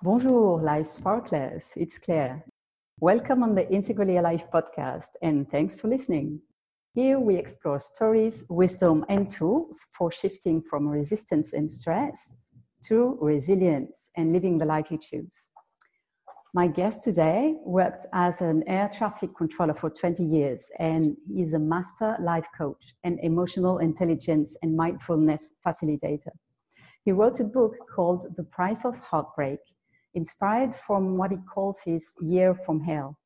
Bonjour, life sparklers. It's Claire. Welcome on the Integrally Alive podcast, and thanks for listening. Here we explore stories, wisdom, and tools for shifting from resistance and stress to resilience and living the life you choose. My guest today worked as an air traffic controller for 20 years and is a master life coach and emotional intelligence and mindfulness facilitator. He wrote a book called The Price of Heartbreak inspired from what he calls his year from hell.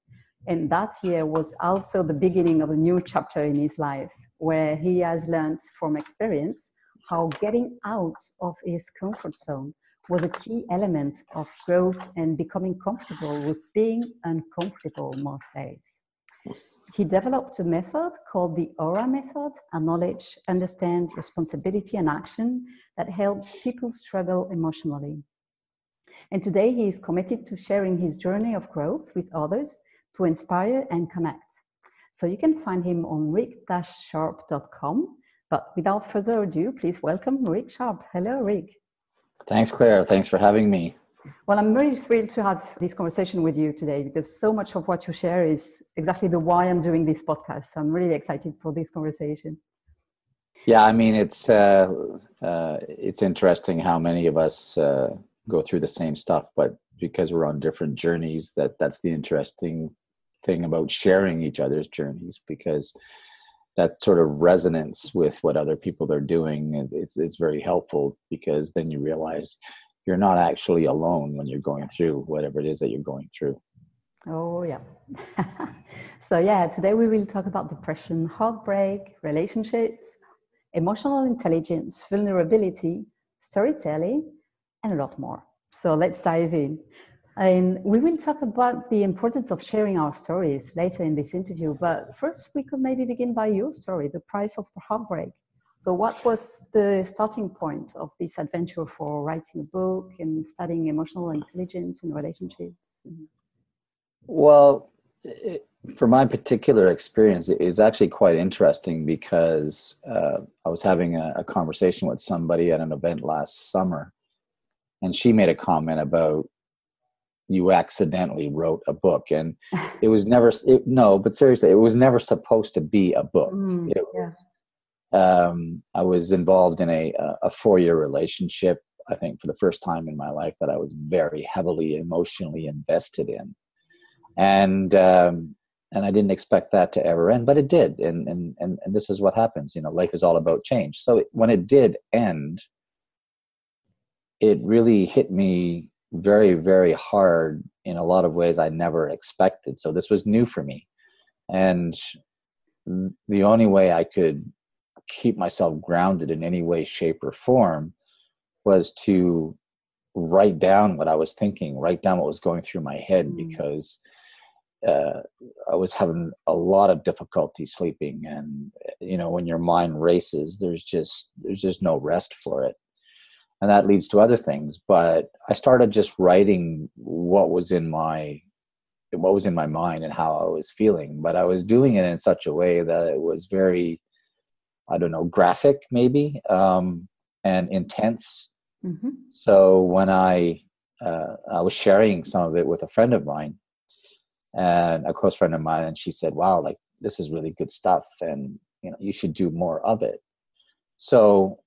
And that year was also the beginning of a new chapter in his life, where he has learned from experience how getting out of his comfort zone was a key element of growth and becoming comfortable with being uncomfortable most days. He developed a method called the Aura Method, a knowledge, understand, responsibility, and action that helps people struggle emotionally. And today he is committed to sharing his journey of growth with others to inspire and connect. So you can find him on rick-sharp.com. But without further ado, please welcome Rick Sharp. Hello, Rick. Thanks, Claire. Thanks for having me. Well, I'm really thrilled to have this conversation with you today because so much of what you share is exactly the why I'm doing this podcast. So I'm really excited for this conversation. Yeah, I mean, it's uh, uh, it's interesting how many of us uh, go through the same stuff but because we're on different journeys that that's the interesting thing about sharing each other's journeys because that sort of resonance with what other people are doing it's it's very helpful because then you realize you're not actually alone when you're going through whatever it is that you're going through. Oh yeah. So yeah today we will talk about depression heartbreak relationships emotional intelligence vulnerability storytelling and a lot more. So let's dive in. And we will talk about the importance of sharing our stories later in this interview. But first, we could maybe begin by your story, the price of heartbreak. So, what was the starting point of this adventure for writing a book and studying emotional intelligence and relationships? Well, it, for my particular experience, it is actually quite interesting because uh, I was having a, a conversation with somebody at an event last summer and she made a comment about you accidentally wrote a book and it was never it, no but seriously it was never supposed to be a book. Mm, it was, um, i was involved in a, a four-year relationship i think for the first time in my life that i was very heavily emotionally invested in. And um, and i didn't expect that to ever end but it did and and and, and this is what happens you know life is all about change. So when it did end it really hit me very very hard in a lot of ways i never expected. So this was new for me. And the only way i could keep myself grounded in any way shape or form was to write down what i was thinking write down what was going through my head mm. because uh, i was having a lot of difficulty sleeping. And you know when your mind races there's just there's just no rest for it and that leads to other things but i started just writing what was in my what was in my mind and how i was feeling but i was doing it in such a way that it was very i don't know graphic maybe um, and intense mm-hmm. so when i uh, i was sharing some of it with a friend of mine and a close friend of mine and she said wow like this is really good stuff and you know you should do more of it so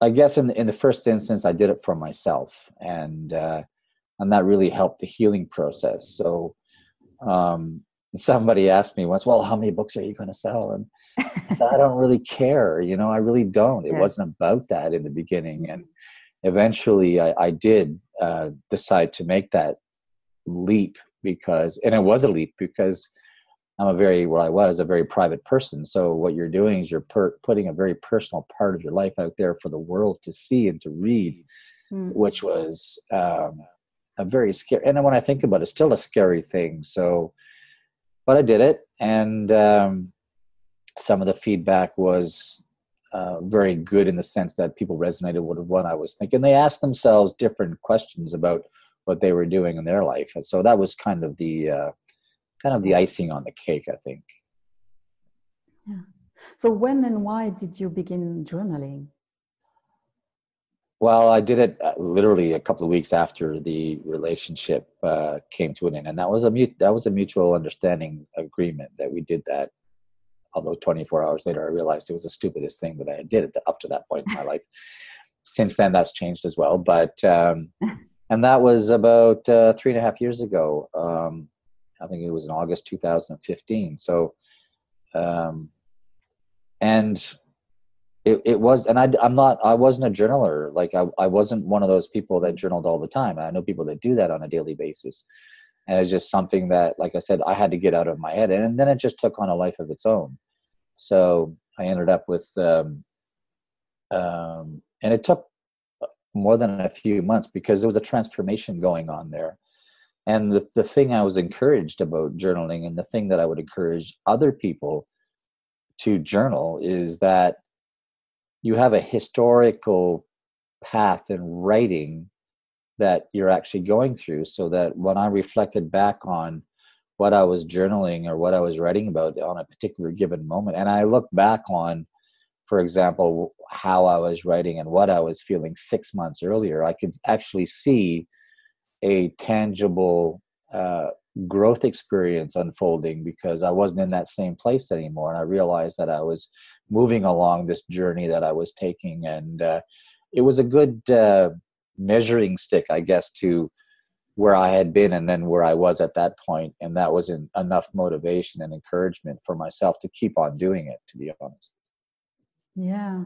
I guess in in the first instance, I did it for myself, and uh, and that really helped the healing process. So, um, somebody asked me once, "Well, how many books are you going to sell?" And I said, "I don't really care. You know, I really don't. It yeah. wasn't about that in the beginning, and eventually, I, I did uh, decide to make that leap because, and it was a leap because." I'm a very, well, I was a very private person. So what you're doing is you're per, putting a very personal part of your life out there for the world to see and to read, mm. which was um, a very scary. And when I think about it, still a scary thing. So, but I did it, and um, some of the feedback was uh, very good in the sense that people resonated with what I was thinking. They asked themselves different questions about what they were doing in their life, and so that was kind of the uh, kind of the icing on the cake, I think. Yeah. So when and why did you begin journaling? well, I did it uh, literally a couple of weeks after the relationship uh, came to an end, and that was a mut- that was a mutual understanding agreement that we did that. Although 24 hours later, I realized it was the stupidest thing that I did up to that point in my life. Since then, that's changed as well. But um, and that was about uh, three and a half years ago. Um, I think it was in August 2015. So, um, and it, it was and I, i'm not i wasn't a journaler. Like I, I wasn't one of those people that journaled all the time. I know people that do that on a daily basis. And it's just something that like i said i had to get out of my head. And then it just took on a life of its own. So i ended up with um, um, and it took more than a few months because there was a transformation going on there and the, the thing i was encouraged about journaling and the thing that i would encourage other people to journal is that you have a historical path in writing that you're actually going through so that when i reflected back on what i was journaling or what i was writing about on a particular given moment and i look back on for example how i was writing and what i was feeling six months earlier i could actually see a tangible uh, growth experience unfolding because I wasn't in that same place anymore. And I realized that I was moving along this journey that I was taking. And uh, it was a good uh, measuring stick, I guess, to where I had been and then where I was at that point. And that was enough motivation and encouragement for myself to keep on doing it, to be honest. Yeah.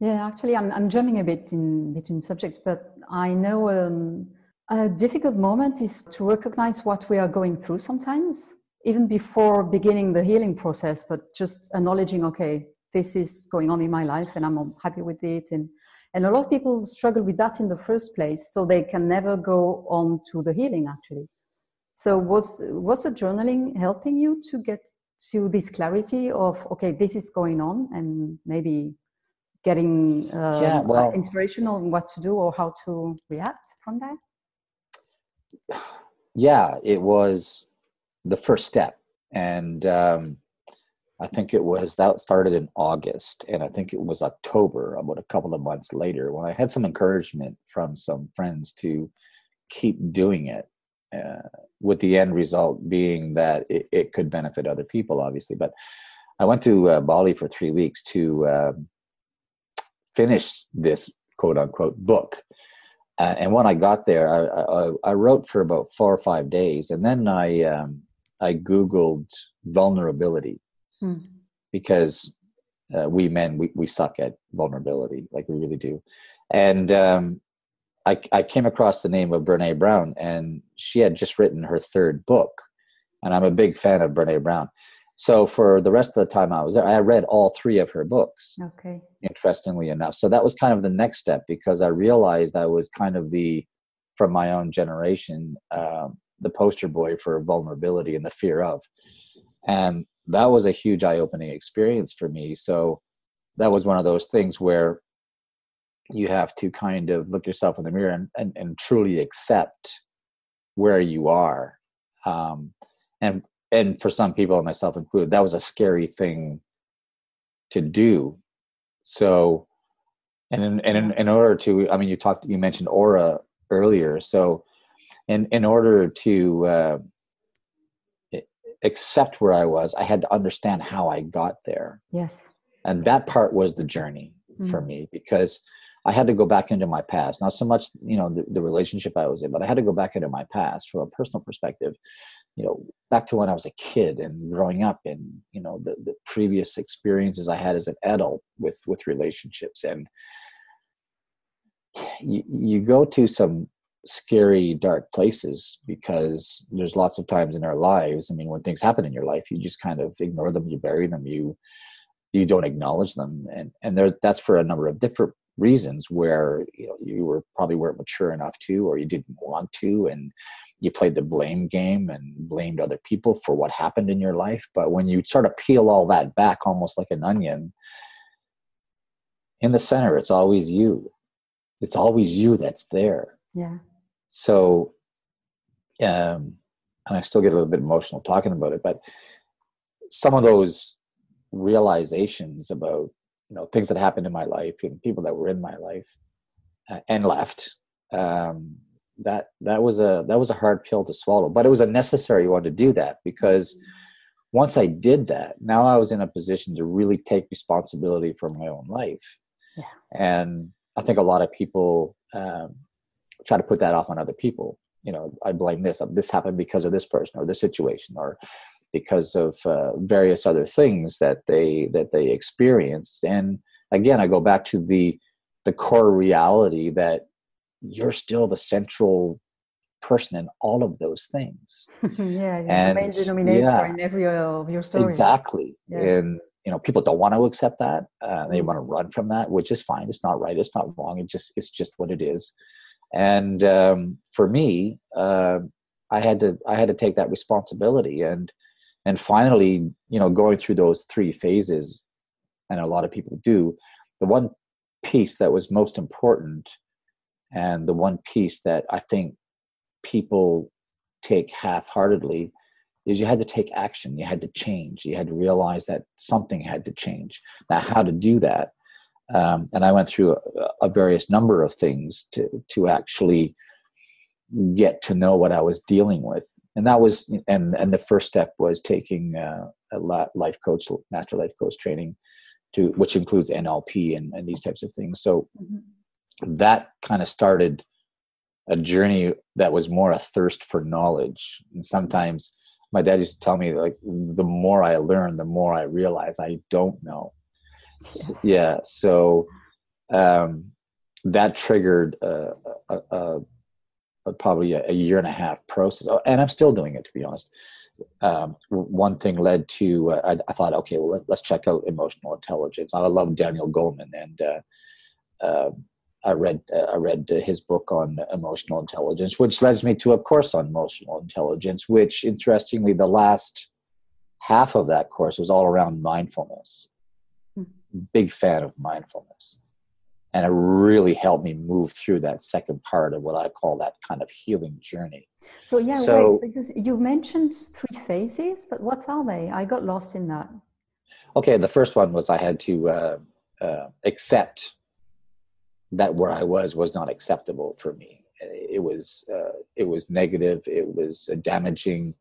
Yeah, actually, I'm, I'm jumping a bit in between subjects, but I know. Um, a difficult moment is to recognize what we are going through sometimes, even before beginning the healing process, but just acknowledging, okay, this is going on in my life and I'm happy with it. And, and a lot of people struggle with that in the first place, so they can never go on to the healing actually. So was, was the journaling helping you to get to this clarity of, okay, this is going on and maybe getting uh, yeah, well, inspiration on what to do or how to react from that? Yeah, it was the first step. And um, I think it was that started in August, and I think it was October, about a couple of months later, when I had some encouragement from some friends to keep doing it. Uh, with the end result being that it, it, could benefit other people, obviously. But I went to uh, Bali for three weeks to uh, finish this quote unquote book uh, and when I got there, I, I, I, wrote for about four or five days, and then I um, I googled vulnerability hmm. because uh, we men we, we suck at vulnerability, like we really do. And um, I I came across the name of Brene Brown, and she had just written her third book, and I'm a big fan of Brene Brown. So for the rest of the time I was there, I read all three of her books. Okay. Interestingly enough, so that was kind of the next step because I realized I was kind of the, from my own generation, um, the poster boy for vulnerability and the fear of, and that was a huge eye-opening experience for me. So that was one of those things where you have to kind of look yourself in the mirror and, and, and truly accept where you are. Um, and and for some people, myself included, that was a scary thing to do. So, and in, and in, in order to, I mean, you talked, you mentioned aura earlier. So, in in order to uh, accept where I was, I had to understand how I got there. Yes, and that part was the journey mm-hmm. for me because I had to go back into my past. Not so much, you know, the, the relationship I was in, but I had to go back into my past from a personal perspective you know back to when i was a kid and growing up and you know the, the previous experiences i had as an adult with with relationships. And you, you go to some scary dark places because there's lots of times in our lives i mean when things happen in your life you just kind of ignore them you bury them you you don't acknowledge them. And and there that's for a number of different reasons where you know you were probably weren't mature enough to or you didn't want to. And you played the blame game and blamed other people for what happened in your life. But when you sort of peel all that back, almost like an onion, in the center, it's always you. It's always you that's there. Yeah. So, um, and I still get a little bit emotional talking about it, but some of those realizations about you know things that happened in my life and people that were in my life uh, and left. Um, that that was a that was a hard pill to swallow, but it was a necessary one to do that because once I did that, now I was in a position to really take responsibility for my own life. Yeah. And I think a lot of people um, try to put that off on other people. You know, I blame this. This happened because of this person or this situation, or because of uh, various other things that they that they experienced. And again, I go back to the the core reality that you're still the central person in all of those things. yeah, and, the main denominator yeah, in every of your story. Exactly. Yes. And you know, people don't want to accept that. Uh, they mm. want to run from that, which is fine. It's not right. It's not wrong. It just it's just what it is. And um, for me, uh, I had to I had to take that responsibility and and finally, you know, going through those three phases, and a lot of people do. The one piece that was most important and the one piece that I think people take half heartedly is you had to take action, you had to change, you had to realize that something had to change. Now, how to do that? Um, and I went through a, a, various number of things to to actually get to know what I was dealing with, and that was and and the first step was taking uh, a life coach, master life coach training, to which includes NLP and, and these types of things. So. That kind of started a journey that was more a thirst for knowledge. And sometimes my dad used to tell me like the more I learn, the more I realize I don't know. Yes. Yeah. So um, that triggered a, a, a, a probably a, year and a half process, oh, and I'm still doing it to be honest. Um, one thing led to uh, I, I, thought, okay, well let, us check out emotional intelligence. I love Daniel Goleman, and uh, uh, I read uh, I read uh, his book on emotional intelligence, which leads me to a course on emotional intelligence. Which, interestingly, the last half of that course was all around mindfulness. Mm-hmm. Big fan of mindfulness, and it really helped me move through that second part of what I call that kind of healing journey. So yeah, so, right, because you mentioned three phases, but what are they? I got lost in that. Okay, the first one was I had to uh, uh, accept that where I was was not acceptable for me. It was uh, it was negative. It was uh, damaging,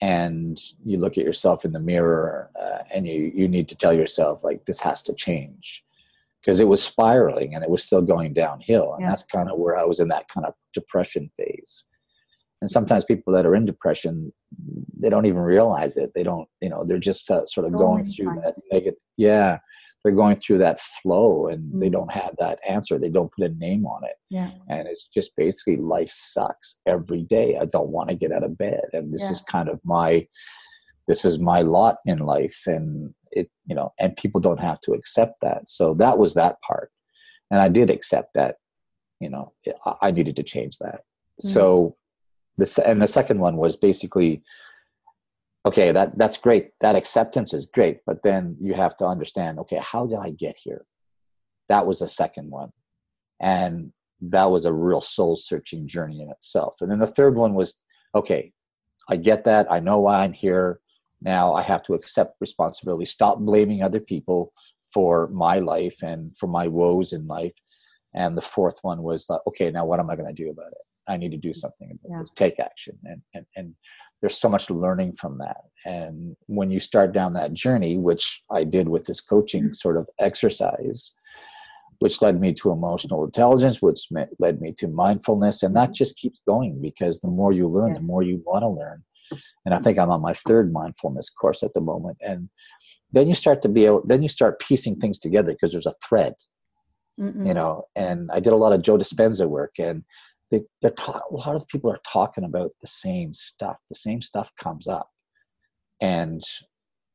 and you look at yourself in the mirror uh, and you you need to tell yourself like this has to change because it was spiraling and it was still going downhill, and yeah. that's kind of where I was in that kind of depression phase. And sometimes people that are in depression, they don't even realize it. They don't, you know, they're just uh, sort of so going through times. that negative. Yeah, they're going through that flow and mm-hmm. they don't have that answer they don't put a name on it yeah. and it's just basically life sucks every day i don't want to get out of bed and this yeah. is kind of my this is my lot in life and it you know and people don't have to accept that so that was that part and i did accept that you know i needed to change that mm-hmm. so this and the second one was basically okay that that's great. That acceptance is great. But then you have to understand okay how did i get here? That was a second one. And that was a real soul searching journey in itself. And then the third one was okay i get that. I know why i'm here. Now i have to accept responsibility. Stop blaming other people for my life and for my woes in life. And the fourth one was like okay now what am i going to do about it? I need to do mm. something about yeah. this. Take action and, and and there's so much learning from that. And when you start down that journey, which I did with this coaching mm-hmm. sort of exercise, which led me to emotional intelligence, which led me to mindfulness, and that just keeps going because the more you learn, yes. the more you want to learn. And I think I'm on my third mindfulness course at the moment. And then you start to be able, then you start piecing things together because there's a thread, Mm-mm. you know. And I did a lot of Joe Dispenza work, and they, they're ta- a lot of people are talking about the same stuff. The same stuff comes up, and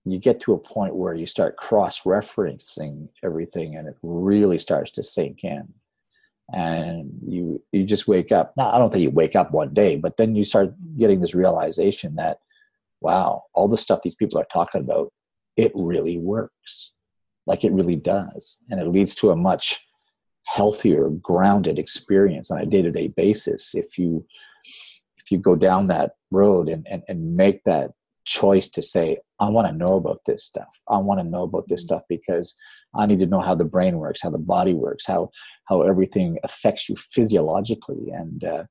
you get to a point where you start cross-referencing everything, and it really starts to sink in. And you you just wake up. Now, I don't think you wake up one day, but then you start getting this realization that, wow, all the stuff these people are talking about, it really works, like it really does, and it leads to a much healthier grounded experience on a day-to-day basis if you if you go down that road and, and, and make that choice to say i want to know about this stuff i want to know about this mm-hmm. stuff because I need to know how the brain works, how the body works, how how everything affects you physiologically, and uh,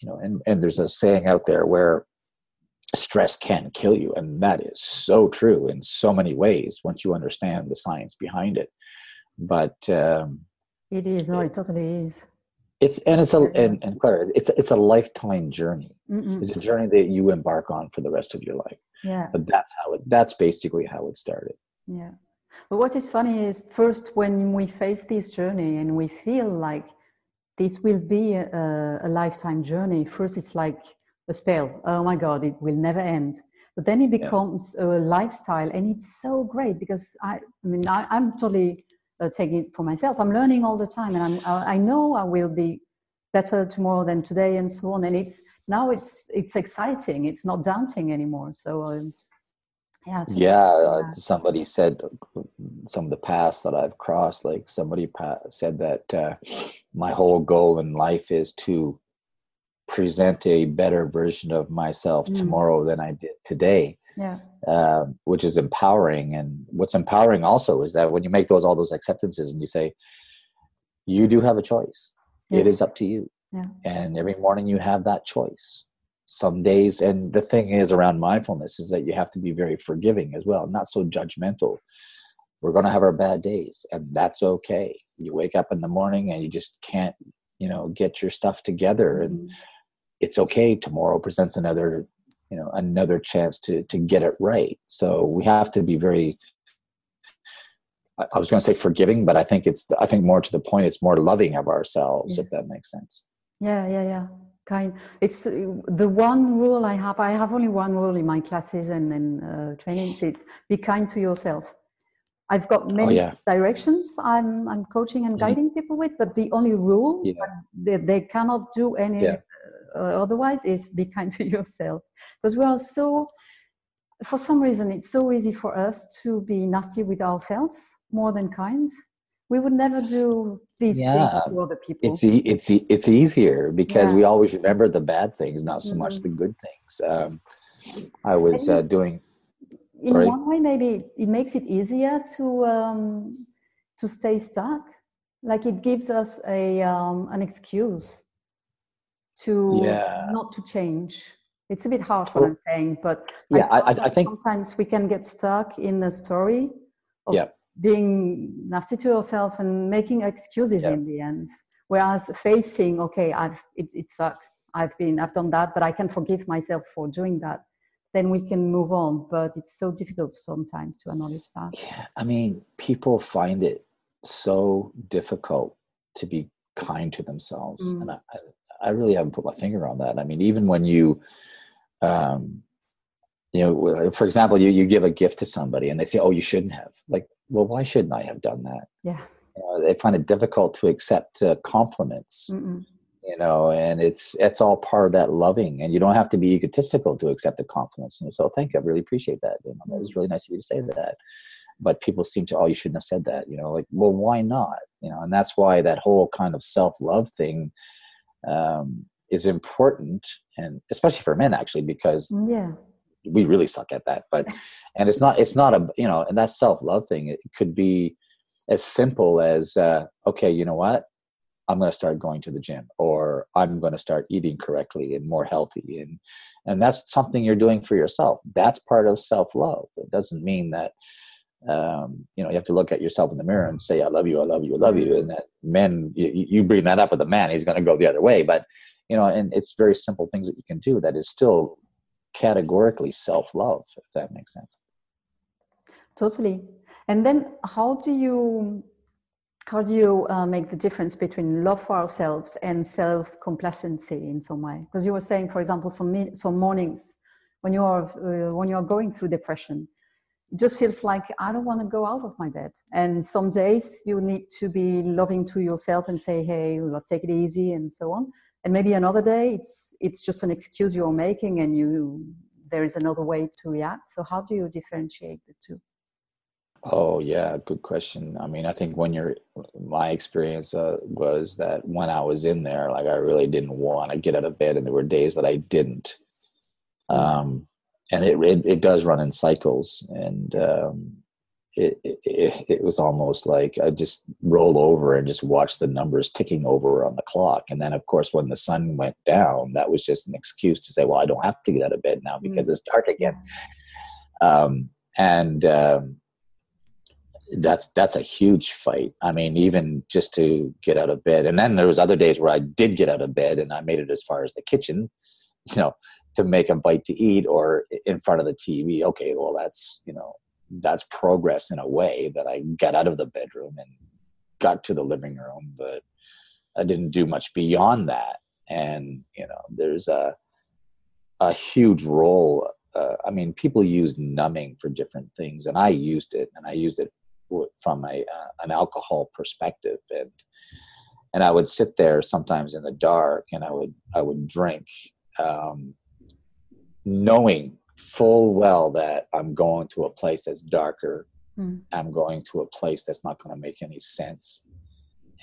you know, and and there's a saying out there where stress can kill you, and that is so true in so many ways once you understand the science behind it. But um, it is no, it totally is. It's and it's a and, and Claire, it's it's a lifetime journey. Mm-mm. It's a journey that you embark on for the rest of your life. Yeah. But that's how it. That's basically how it started. Yeah. But what is funny is first when we face this journey and we feel like this will be a, a lifetime journey, first it's like a spell. Oh my God, it will never end. But then it becomes yeah. a lifestyle and it's so great because I, I mean, I, I'm totally uh, taking it for myself. I'm learning all the time and I'm, I know I will be better tomorrow than today and so on. And it's now it's, it's exciting. It's not daunting anymore. So um, yeah yeah uh, somebody said some of the paths that i've crossed like somebody pa- said that uh, my whole goal in life is to present a better version of myself mm. tomorrow than i did today yeah uh, which is empowering. And what's empowering also is that when you make those all those acceptances and you say you do have a choice. Yes. it is up to you. Yeah. and every morning you have that choice. Some days and the thing is around mindfulness is that you have to be very forgiving as well not so judgmental. We're going to have our bad days and that's okay. You wake up in the morning and you just can't you know get your stuff together and mm-hmm. it's okay. Tomorrow presents another you know another chance to to get it right so we have to be very i was going to say forgiving but i think it's i think more to the point it's more loving of ourselves yeah. if that makes sense yeah yeah yeah kind it's uh, the one rule i have i have only one rule in my classes and, and uh, trainings it's be kind to yourself i've got oh, many oh, yeah. directions i'm i'm coaching and mm-hmm. guiding mm-hmm. people with but the only rule yeah. they, they cannot do any. Uh, otherwise is be kind to yourself because we are so for some reason it's so easy for us to be nasty with ourselves more than kind we would never do these yeah. things to other people. It's e- it's e- it's easier because yeah. we always remember the bad things, not so mm-hmm. much the good things. Um, I was uh, doing. In sorry? one way, maybe it makes it easier to um, to stay stuck. Like it gives us a um, an excuse to yeah. not to change. It's a bit harsh what I'm saying, but yeah, I, I, I think sometimes we can get stuck in a story of yeah being nasty to yourself and making excuses in the end whereas facing okay i've it, it sucked i've been i've done that but i can forgive myself for doing that then we can move on but it's so difficult sometimes to acknowledge that yeah i mean people find it so difficult to be kind to themselves mm. and I, I really haven't put my finger on that i mean even when you um you know for example you, you give a gift to somebody and they say oh you shouldn't have like well, why shouldn't I have done that? Yeah. You know, they find it difficult to accept uh, compliments. Mm-mm. You know, and it's it's all part of that loving, and you don't have to be egotistical to accept the compliments. And so, thank you, I really appreciate that. You know, that was really nice of you to say that. But people seem to, oh, you shouldn't have said that. You know, like, well, why not? You know, and that's why that whole kind of self love thing um, is important, and especially for men, actually, because yeah. we really suck at that but and it's not it's not a you know and that self-love thing it could be as simple as uh, okay you know what? I'm going to start going to the gym or i'm going to start eating correctly and more healthy and and that's something you're doing for yourself. That's part of self-love. It doesn't mean that um, you know you have to look at yourself in the mirror and say i love you i love you i love you. And that men you, you bring that up with a man he's going to go the other way. But you know and it's very simple things that you can do that is still categorically self-love if that makes sense. Totally. And then how do you how do you uh, make the difference between love for ourselves and self-complacency in some way? Because you were saying for example some some mornings when you are uh, when you are going through depression it just feels like i don't want to go out of my bed. And some days you need to be loving to yourself and say hey take it easy and so on. And maybe another day it's it's just an excuse you're making and you there is another way to react. So how do you differentiate the two? Oh yeah good question. I mean i think when you're my experience uh, was that when i was in there like i really didn't want to get out of bed and there were days that i didn't. Um and it it, it does run in cycles and um it, it, it was almost like I just rolled over and just watched the numbers ticking over on the clock. And then, of course, when the sun went down, that was just an excuse to say, "Well, I don't have to get out of bed now because mm. it's dark again." Um, and um, that's that's a huge fight. I mean, even just to get out of bed. And then there was other days where I did get out of bed and I made it as far as the kitchen, you know, to make a bite to eat or in front of the TV. Okay, well, that's you know that's progress in a way that I got out of the bedroom and got to the living room, but I didn't do much beyond that. And you know, there's a a huge role. Uh, I mean, people use numbing for different things, and I used it, and I used it from a uh, an alcohol perspective, and and I would sit there sometimes in the dark, and I would I would drink, um, knowing full well that I'm going to a place that's darker. Mm. I'm going to a place that's not going to make any sense,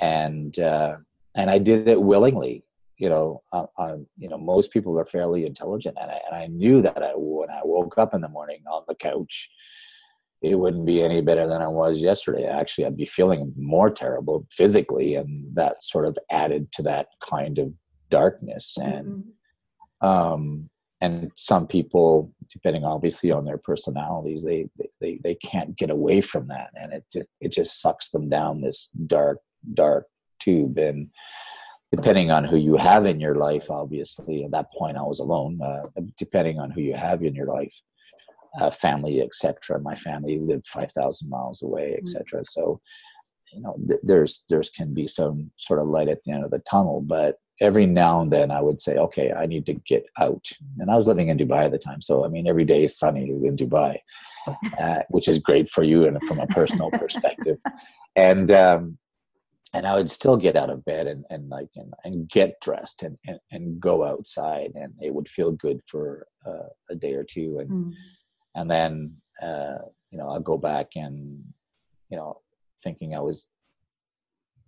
and uh, and I did it willingly. You know, I, I, you know, most people are fairly intelligent, and I, and I knew that I, when I woke up in the morning on the couch, it wouldn't be any better than I was yesterday. Actually, I'd be feeling more terrible physically, and that sort of added to that kind of darkness. And mm-hmm. Um, and some people depending obviously on their personalities they, they they can't get away from that. And it just it just sucks them down this dark dark tube. And depending on who you have in your life obviously at that point i was alone. Uh, depending on who you have in your life uh, family etc my family lived 5000 miles away etc mm-hmm. so you know th- there's there's can be some sort of light at the end of the tunnel. But every now and then I would say, okay, I need to get out. And I was living in Dubai at the time. So, I mean, every day is sunny in Dubai, uh, which is great for you and from a personal perspective. And, um, and I would still get out of bed and, and like, and, and get dressed and, and, and, go outside and it would feel good for uh, a day or two. And, mm. and then, uh, you know, I'll go back and, you know, thinking I was,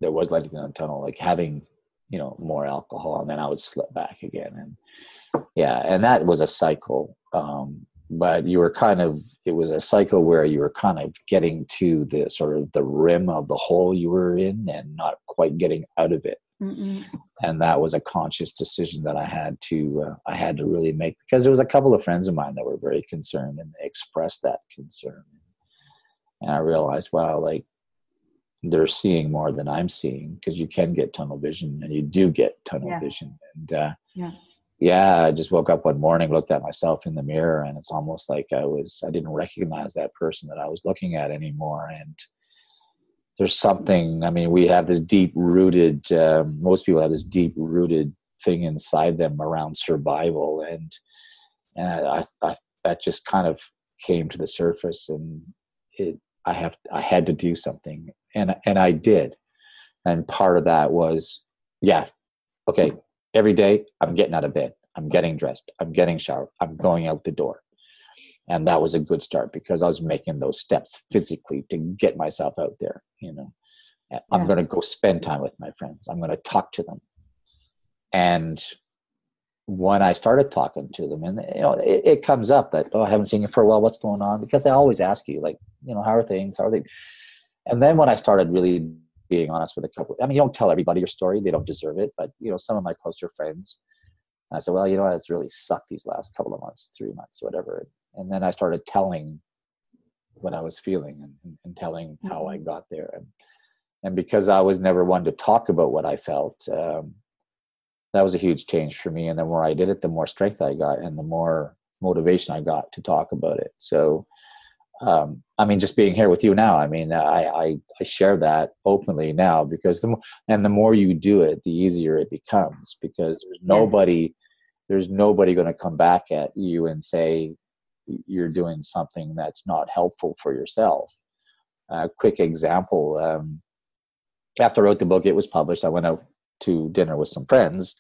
there was light in the tunnel, like having you know more alcohol and then i would slip back again and yeah and that was a cycle um, but you were kind of it was a cycle where you were kind of getting to the sort of the rim of the hole you were in and not quite getting out of it Mm-mm. and that was a conscious decision that i had to uh, i had to really make because there was a couple of friends of mine that were very concerned and they expressed that concern and i realized wow like they're seeing more than I'm seeing because you can get tunnel vision and you do get tunnel yeah. vision. And uh, yeah. yeah, I just woke up one morning, looked at myself in the mirror, and it's almost like I was, I didn't recognize that person that I was looking at anymore. And there's something, I mean, we have this deep rooted, um, most people have this deep rooted thing inside them around survival. And, and I, I, that just kind of came to the surface and it, I have I had to do something and and I did. And part of that was, yeah, okay, every day I'm getting out of bed, I'm getting dressed, I'm getting showered, I'm going out the door. And that was a good start because I was making those steps physically to get myself out there, you know. I'm yeah. going to go spend time with my friends. I'm going to talk to them. And when I started talking to them, and you know, it, it, comes up that oh, I haven't seen you for a while. What's going on? Because they always ask you, like, you know, how are things? How are they? And then when I started really being honest with a couple, I mean, you don't tell everybody your story; they don't deserve it. But you know, some of my closer friends, I said, well, you know, it's really sucked these last couple of months, three months, whatever. And then I started telling what I was feeling and, and, telling how I mm-hmm. got there. And, and because I was never one to talk about what I felt, um, that was a huge change for me. And the more I did it, the more strength I got and the more motivation I got to talk about it. So, um, I mean, just being here with you now, I mean, I, I, I share that openly now because the more, and the more you do it, the easier it becomes because there's nobody, yes. there's nobody going to come back at you and say you're doing something that's not helpful for yourself. A uh, quick example. Um, after I wrote the book, it was published. I went out to dinner with some friends,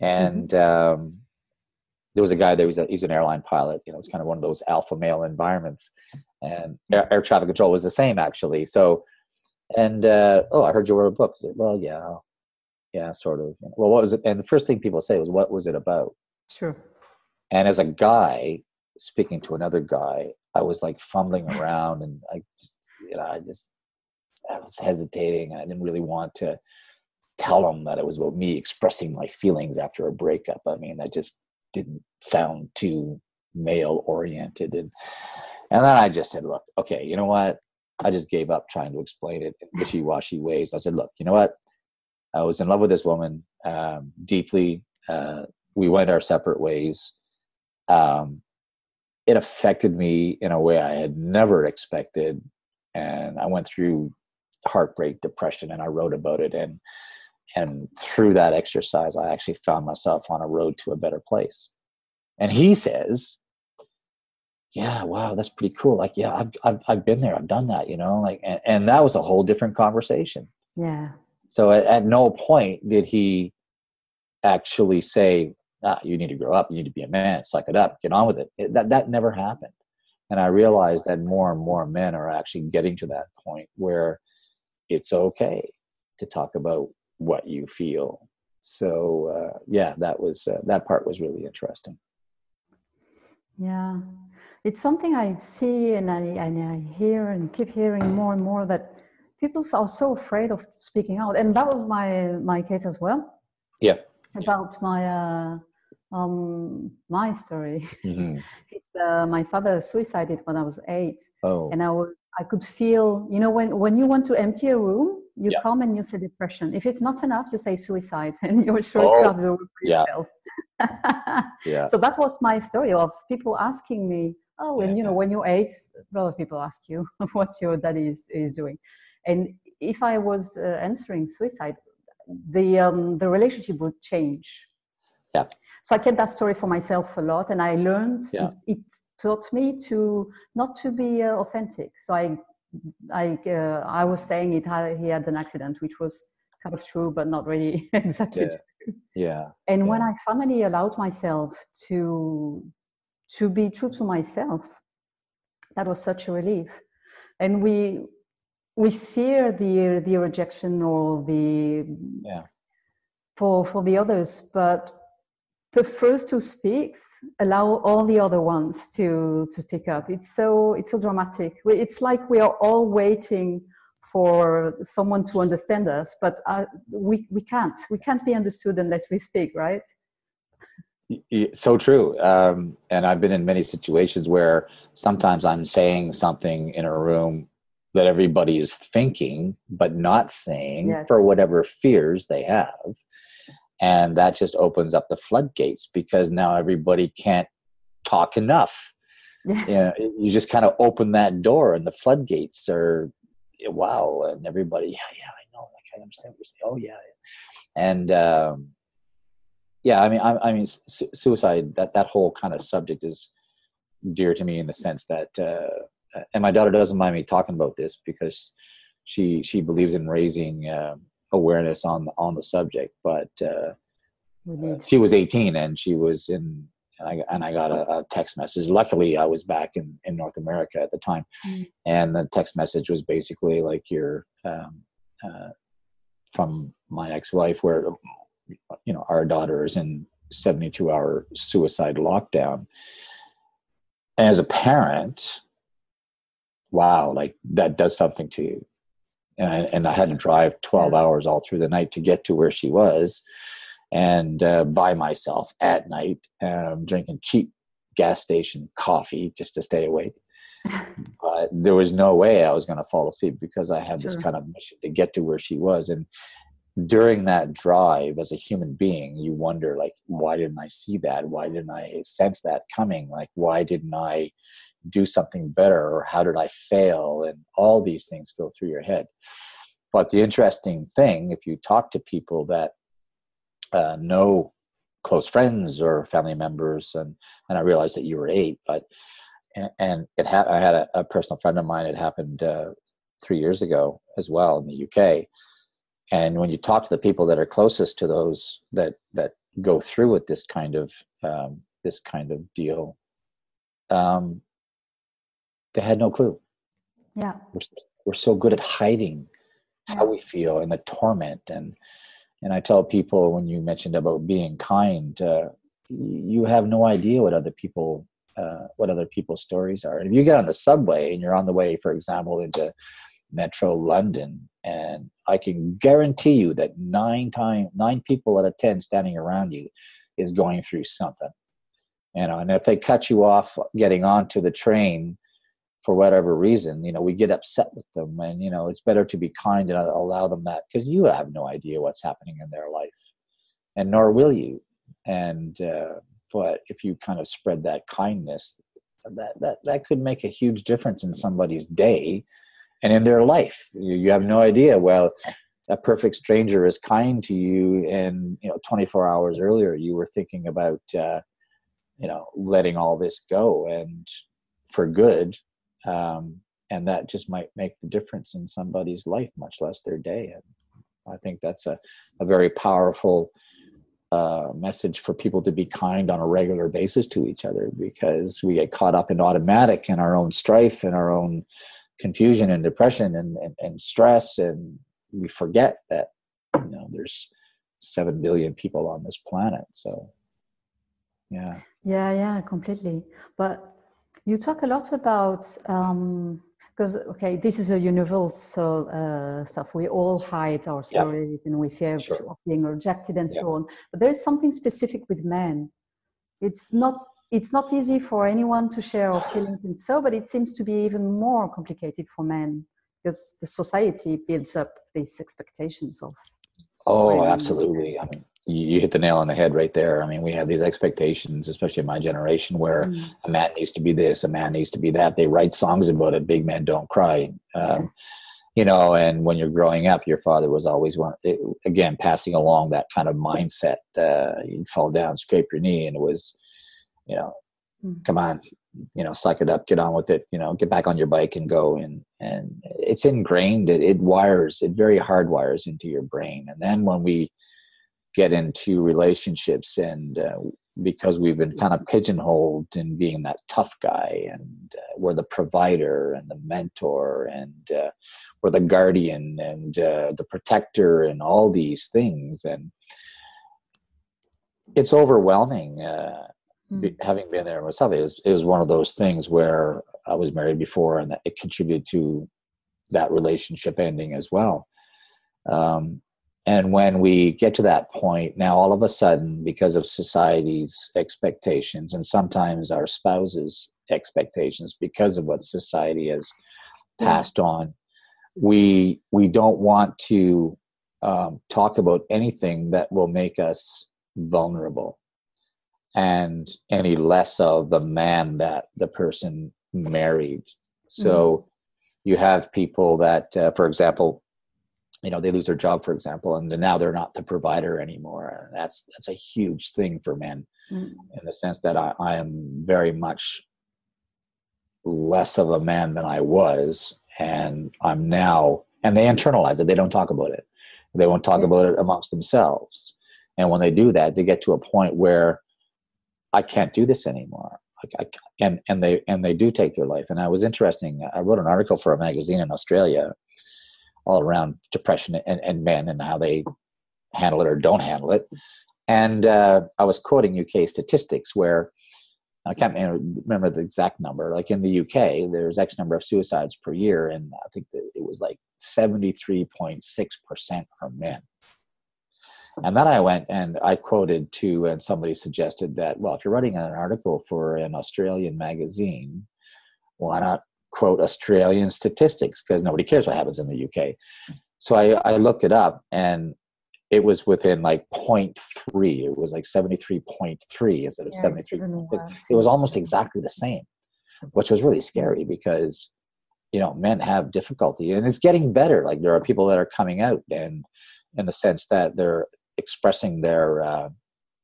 and mm-hmm. um, there was a guy there. Was a, he's an airline pilot. You know, it's kind of one of those alpha male environments, and air, air traffic control was the same actually. So, and uh, oh, I heard you wrote a book. Said, well, yeah, yeah, sort of. Well, what was it? And the first thing people say was, "What was it about?" Sure. And as a guy speaking to another guy, I was like fumbling around and I just, you know, I just, I was hesitating. I didn't really want to tell him that it was about me expressing my feelings after a breakup. I mean, that just didn't sound too male oriented. And, and then I just said, look, okay, you know what? I just gave up trying to explain it in wishy washy ways. I said, look, you know what? I was in love with this woman um, deeply. Uh, we went our separate ways. Um, it affected me in a way I had never expected. And I went through heartbreak, depression, and I wrote about it. And and through that exercise, I actually found myself on a road to a better place. And he says, yeah, wow, that's pretty cool. Like, yeah, I've, I've, I've been there. I've done that, you know, like, and, and that was a whole different conversation. Yeah. So at, at no point did he actually say, ah, you need to grow up. You need to be a man, suck it up, get on with it. it that, that never happened. And I realized that more and more men are actually getting to that point where it's okay to talk about what you feel. So uh, yeah, that was uh, that part was really interesting. Yeah, it's something I see and I, and I hear and keep hearing more and more that people are so afraid of speaking out, and that was my my case as well. Yeah. About my uh, um, my story. Mm-hmm. uh, my father suicided when I was eight, oh. and I was I could feel, you know, when when you want to empty a room, you yeah. come and you say depression. If it's not enough, you say suicide, and you're sure oh, to have the room for yeah. yourself. yeah. So that was my story of people asking me, oh, and yeah. you know, when you're eight, a lot of people ask you what your daddy is, is doing, and if I was uh, answering suicide, the um, the relationship would change. Yeah. So I kept that story for myself a lot, and I learned yeah. it, it taught me to not to be uh, authentic. So I, I, uh, I was saying it had, he had an accident, which was kind of true, but not really exactly yeah. true. Yeah. And yeah. when I finally allowed myself to, to be true to myself, that was such a relief. And we, we fear the the rejection or the yeah. for for the others, but the first who speaks allow all the other ones to to pick up. It's so it's so dramatic. It's like we are all waiting for someone to understand us but uh, we we can't. We can't be understood unless we speak right? So true. Um, and i've been in many situations where sometimes i'm saying something in a room that everybody is thinking but not saying yes. for whatever fears they have and that just opens up the floodgates because now everybody can't talk enough. Yeah. you, know, you just kind of open that door and the floodgates are wow and everybody yeah yeah i know i can understand what you're saying. Oh yeah and um, yeah i mean i, I mean su- suicide that that whole kind of subject is dear to me in the sense that uh, and my daughter doesn't mind me talking about this because she she believes in raising um, awareness on on the subject. But uh, she was 18 and she was in, and I, and I got a, a, text message. Luckily, I was back in, in North America at the time, mm-hmm. and the text message was basically like your um, uh, from my ex-wife, where you know our daughter is in 72 hour suicide lockdown. And as a parent, wow, like that does something to you and I, and I had to drive 12 hours all through the night to get to where she was and uh, by myself at night um, drinking cheap gas station coffee just to stay awake. But there was no way i was going to fall asleep because i had sure. this kind of mission to get to where she was. And during that drive as a human being you wonder like why didn't i see that? Why didn't i sense that coming? Like why didn't i do something better or how did I fail? And all these things go through your head. But the interesting thing, if you talk to people that uh, know close friends or family members, and, and I realized that you were eight, but and, and it had I had a, a, personal friend of mine. It happened uh, three years ago as well in the UK. And when you talk to the people that are closest to those that that go through with this kind of um, this kind of deal, um, they had no clue. Yeah. We're, we're so good at hiding yeah. how we feel and the torment. And, and I tell people when you mentioned about being kind, uh, you have no idea what other people uh, what other people's stories are. And if you get on the subway and you're on the way, for example, into Metro London, and I can guarantee you that nine time nine people out of ten standing around you is going through something. You know, and if they cut you off getting onto the train for whatever reason, you know, we get upset with them, and you know, it's better to be kind and allow them that because you have no idea what's happening in their life, and nor will you. And uh, but if you kind of spread that kindness, that that that could make a huge difference in somebody's day and in their life. You, you have no idea. Well, a perfect stranger is kind to you, and you know, 24 hours earlier, you were thinking about, uh, you know, letting all this go and for good. Um, and that just might make the difference in somebody's life, much less their day. And I think that's a, a very powerful uh, message for people to be kind on a regular basis to each other because we get caught up in automatic in our own strife and our own confusion and depression and, and, and stress. And we forget that you know there's 7 billion people on this planet. So yeah. Yeah yeah completely. But you talk a lot about um because okay this is a universal uh, stuff. We all hide our stories and we fear sure. of being rejected and so on. But there is something specific with men. It's not it's not easy for anyone to share our feelings and so but it seems to be even more complicated for men because the society builds up these expectations of oh absolutely. I mean you hit the nail on the head right there. I mean we have these expectations especially in my generation where mm. a man needs to be this a man needs to be that. They write songs about it big men don't cry. Um, you know and when you're growing up your father was always one it, again passing along that kind of mindset uh, you'd fall down scrape your knee and it was you know mm-hmm. come on you know suck it up get on with it you know get back on your bike and go. And and it's ingrained it, it wires it very hardwires into your brain. And then when we get into relationships and uh, because we've been kind of pigeonholed in being that tough guy and uh, we're the provider and the mentor and uh, we're the guardian and uh, the protector and all these things. And it's overwhelming uh, mm. having been there myself. It was one of those things where i was married before and it contributed to that relationship ending as well. Um, and when we get to that point now all of a sudden because of society's expectations and sometimes our spouses expectations because of what society has passed on we we don't want to um, talk about anything that will make us vulnerable and any less of the man that the person married so mm-hmm. you have people that uh, for example you know they lose their job for example and now they're not the provider anymore and that's that's a huge thing for men mm-hmm. in the sense that I, I am very much less of a man than i was and I'm now, and they internalize it. They don't talk about it. They won't talk about it amongst themselves. And when they do that, they get to a point where I can't do this anymore. Like I, and and they and they do take their life. And I was interesting. I wrote an article for a magazine in Australia, all around depression and, and men and how they handle it or don't handle it. And uh, I was quoting UK statistics where I can't remember the exact number. Like in the UK, there's X number of suicides per year, and I think it was like 73.6% are men. And then I went and I quoted to, and somebody suggested that, well, if you're writing an article for an Australian magazine, why not quote Australian statistics? Because nobody cares what happens in the UK. So I, I looked it up, and it was within like 0.3 it was like 73.3 instead of yeah, 73 it was almost exactly the same which was really scary because you know men have difficulty and it's getting better like there are people that are coming out and in the sense that they're expressing their uh,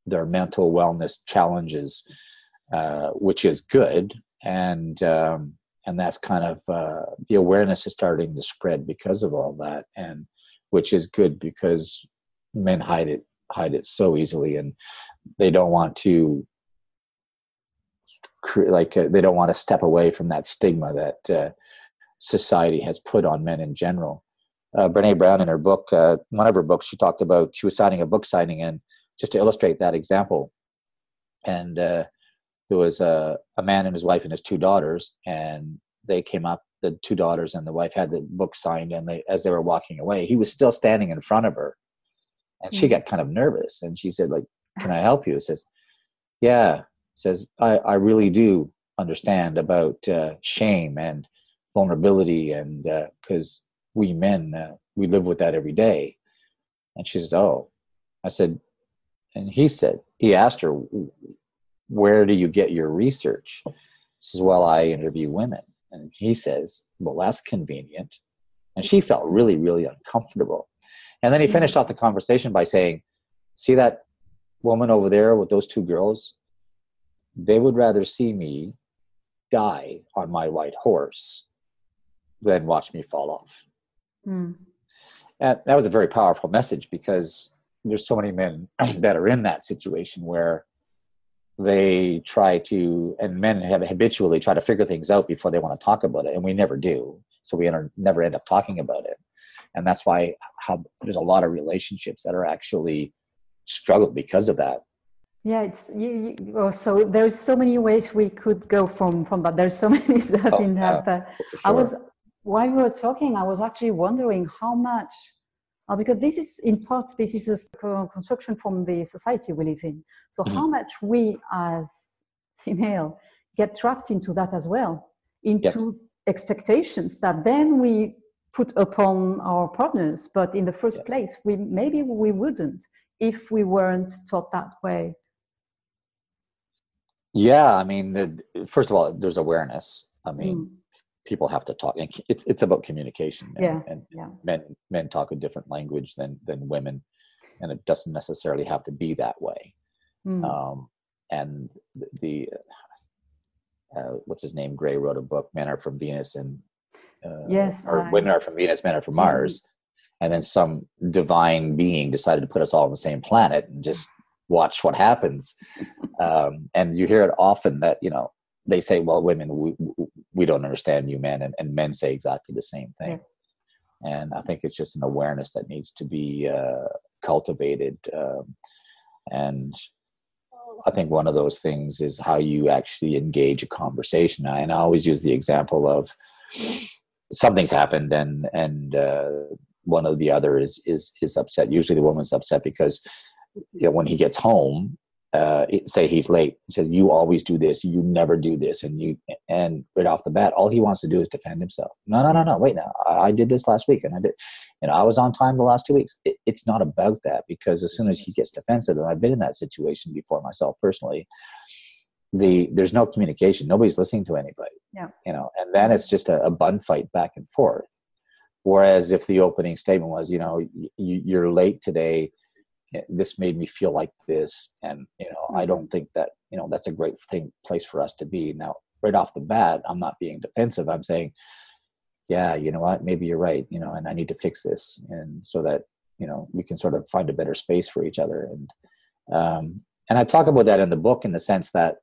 their mental wellness challenges uh, which is good and um, and that's kind of uh, the awareness is starting to spread because of all that and which is good because men hide it hide it so easily and they don't want to like uh, they don't want to step away from that stigma that uh, society has put on men in general. Uh, Brené Brown in her book uh, one of her books she talked about she was signing a book signing and just to illustrate that example. And uh, there was a, a man and his wife and his two daughters, and they came up. The two daughters and the wife had the book signed, and they, as they were walking away, he was still standing in front of her, and she mm. got kind of nervous, and she said, "Like, can I help you?" He says, "Yeah." Says, "I I really do understand about uh, shame and vulnerability, and because uh, we men uh, we live with that every day." And she said, "Oh," I said, and he said he asked her where do you get your research? He says, Well, I interview women. And he says, Well, that's convenient. And she felt really, really uncomfortable. And then he finished off the conversation by saying, See that woman over there with those two girls? They would rather see me die on my white horse than watch me fall off. Mm. And that was a very powerful message because there's so many men that are in that situation where they try to and men have habitually try to figure things out before they want to talk about it and we never do. So we enter, never end up talking about it. And that's why how there's a lot of relationships that are actually struggled because of that. Yeah it's you, you oh, so there's so many ways we could go from from but there's so many stuff oh, in that sure. i was while we were talking i was actually wondering how much uh, because this is in part this is a construction from the society we live in. So mm-hmm. how much we as female get trapped into that as well into expectations that then we put upon our partners. But in the first place we maybe we wouldn't if we weren't taught that way. Yeah i mean the, first of all there's awareness. I mean mm people have to talk and it's it's about communication and, yeah, and yeah. men men talk a different language than than women and it doesn't necessarily have to be that way mm. um, and the uh, what's his name gray wrote a book men are from venus and uh, yes or I... women are from venus men are from mars mm. and then some divine being decided to put us all on the same planet and just watch what happens um, and you hear it often that you know they say, well, women, we, we don't understand you men, and, and men say exactly the same thing. Yeah. And I think it's just an awareness that needs to be uh, cultivated. Um, and I think one of those things is how you actually engage a conversation. And I always use the example of something's happened, and and uh, one of the other is is is upset. Usually, the woman's upset because you know, when he gets home, uh, say he's late he says you always do this you never do this and you and right off the bat all he wants to do is defend himself. No no no no wait now i, I did this last week and i did you know i was on time the last two weeks. It, it's not about that because as soon as he gets defensive and i've been in that situation before myself personally the there's no communication nobody's listening to anybody. Yeah. You know and then it's just a, a bun fight back and forth. Whereas if the opening statement was you know you, you're late today this made me feel like this and you know mm-hmm. i don't think that you know that's a great thing place for us to be. Now right off the bat i'm not being defensive. I'm saying yeah you know what? Maybe you're right you know and i need to fix this and so that you know we can sort of find a better space for each other. And um and i talk about that in the book in the sense that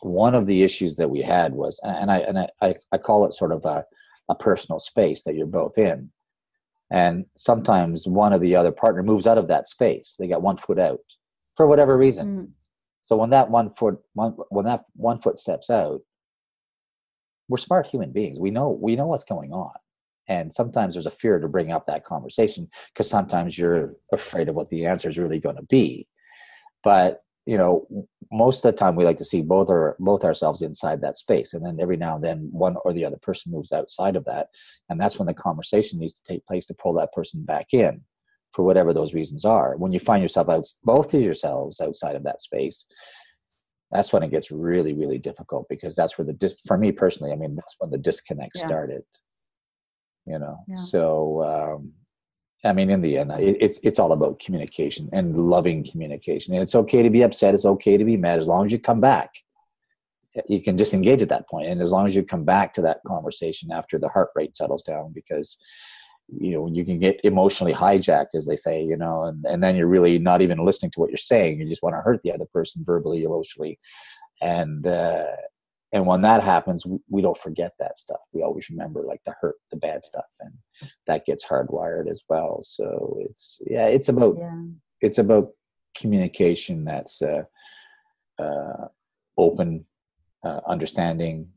one of the issues that we had was and i and i i call it sort of a, a personal space that you're both in and sometimes one or the other partner moves out of that space. They got one foot out for whatever reason. Mm. so when that one foot one, when that one foot steps out we're smart human beings. We know we know what's going on. And sometimes there's a fear to bring up that conversation because sometimes you're afraid of what the answer is really going to be. But you know most of the time we like to see both our both ourselves inside that space and then every now and then one or the other person moves outside of that and that's when the conversation needs to take place to pull that person back in for whatever those reasons are when you find yourself out both of yourselves outside of that space that's when it gets really really difficult because that's where the dis- for me personally i mean that's when the disconnect yeah. started you know yeah. so um I mean, in the end, it, it's it's all about communication and loving communication. And it's okay to be upset. It's okay to be mad as long as you come back. You can just engage at that point, and as long as you come back to that conversation after the heart rate settles down, because you know you can get emotionally hijacked, as they say, you know, and and then you're really not even listening to what you're saying. You just want to hurt the other person verbally, emotionally, and uh, and when that happens we don't forget that stuff. We always remember like the hurt the bad stuff and that gets hardwired as well. So it's yeah it's about yeah. it's about communication that's uh, uh, open uh, understanding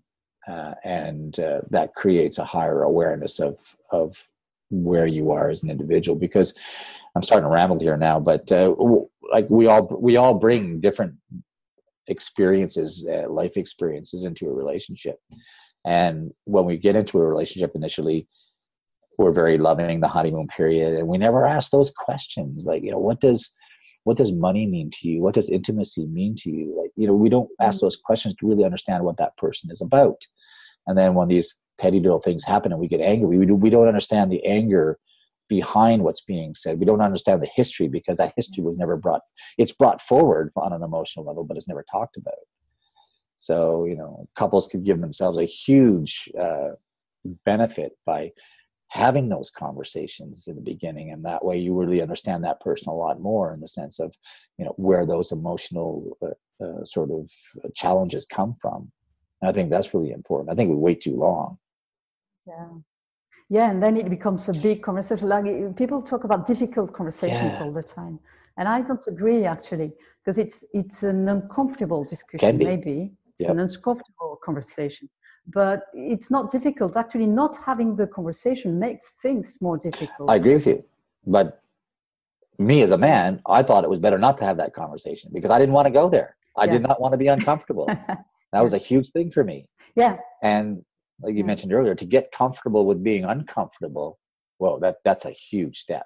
uh, and uh, that creates a higher awareness of of where you are as an individual. Because i'm starting to ramble here now but uh, like we all we all bring different experiences uh, life experiences into a relationship. And when we get into a relationship initially we're very loving the honeymoon period and we never ask those questions like you know what does what does money mean to you? What does intimacy mean to you? Like you know we don't ask mm-hmm. those questions to really understand what that person is about. And then when these petty little things happen and we get angry we, do, we don't understand the anger behind what's being said. We don't understand the history because that history was never brought it's brought forward on an emotional level but it's never talked about. So you know couples could give themselves a huge uh, benefit by having those conversations in the beginning and that way you really understand that person a lot more in the sense of you know where those emotional uh, uh, sort of challenges come from. And i think that's really important. I think we wait too long. Yeah yeah and then it becomes a big conversation like people talk about difficult conversations yeah. all the time and i don't agree actually because it's it's an uncomfortable discussion maybe it's yep. an uncomfortable conversation but it's not difficult. Actually, not having the conversation makes things more difficult. I agree with you. But me as a man, I thought it was better not to have that conversation because I didn't want to go there. I yeah. did not want to be uncomfortable. that was a huge thing for me. Yeah. And like you yeah. mentioned earlier, to get comfortable with being uncomfortable, well, that that's a huge step.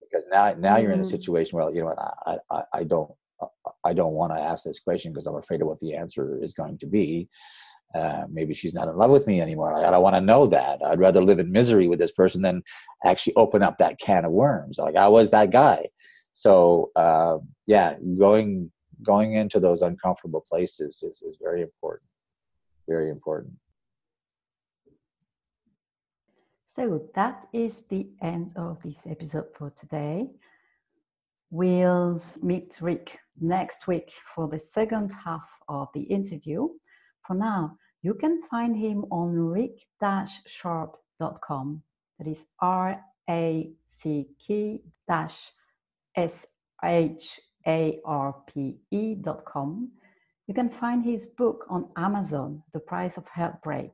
Because now now mm-hmm. you're in a mm-hmm. situation where you know what I, I, I don't I don't want to ask this question because I'm afraid of what the answer is going to be. Uh, maybe she's not in love with me anymore. I, don't want to know that. I'd rather live in misery with this person than actually open up that can of worms. Like I was that guy. So uh, yeah, going going into those uncomfortable places is, is very important. Very important. So that is the end of this episode for today. We'll meet Rick next week for the second half of the interview. For now, you can find him on rick-sharpe.com. That is R A C K dash S H A R P E.com. You can find his book on Amazon, The Price of Heartbreak.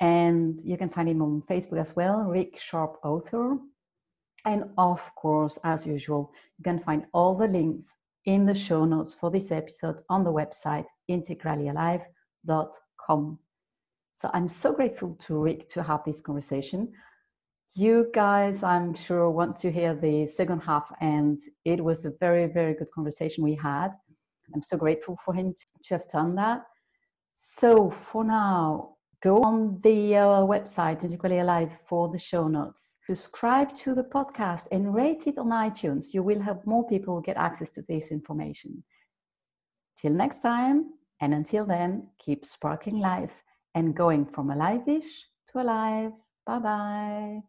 And you can find him on Facebook as well, Rick Sharpe Author. And of course, as usual, you can find all the links in the show notes for this episode on the website integrallyalive.com com. So I'm so grateful to Rick to have this conversation. You guys, I'm sure, want to hear the second half, and it was a very, very good conversation we had. I'm so grateful for him to have done that. So for now, go on the uh, website Integrally Alive for the show notes. Subscribe to the podcast and rate it on iTunes. You will help more people get access to this information. Till next time, and until then, keep sparking life and going from alive-ish to alive. Bye bye.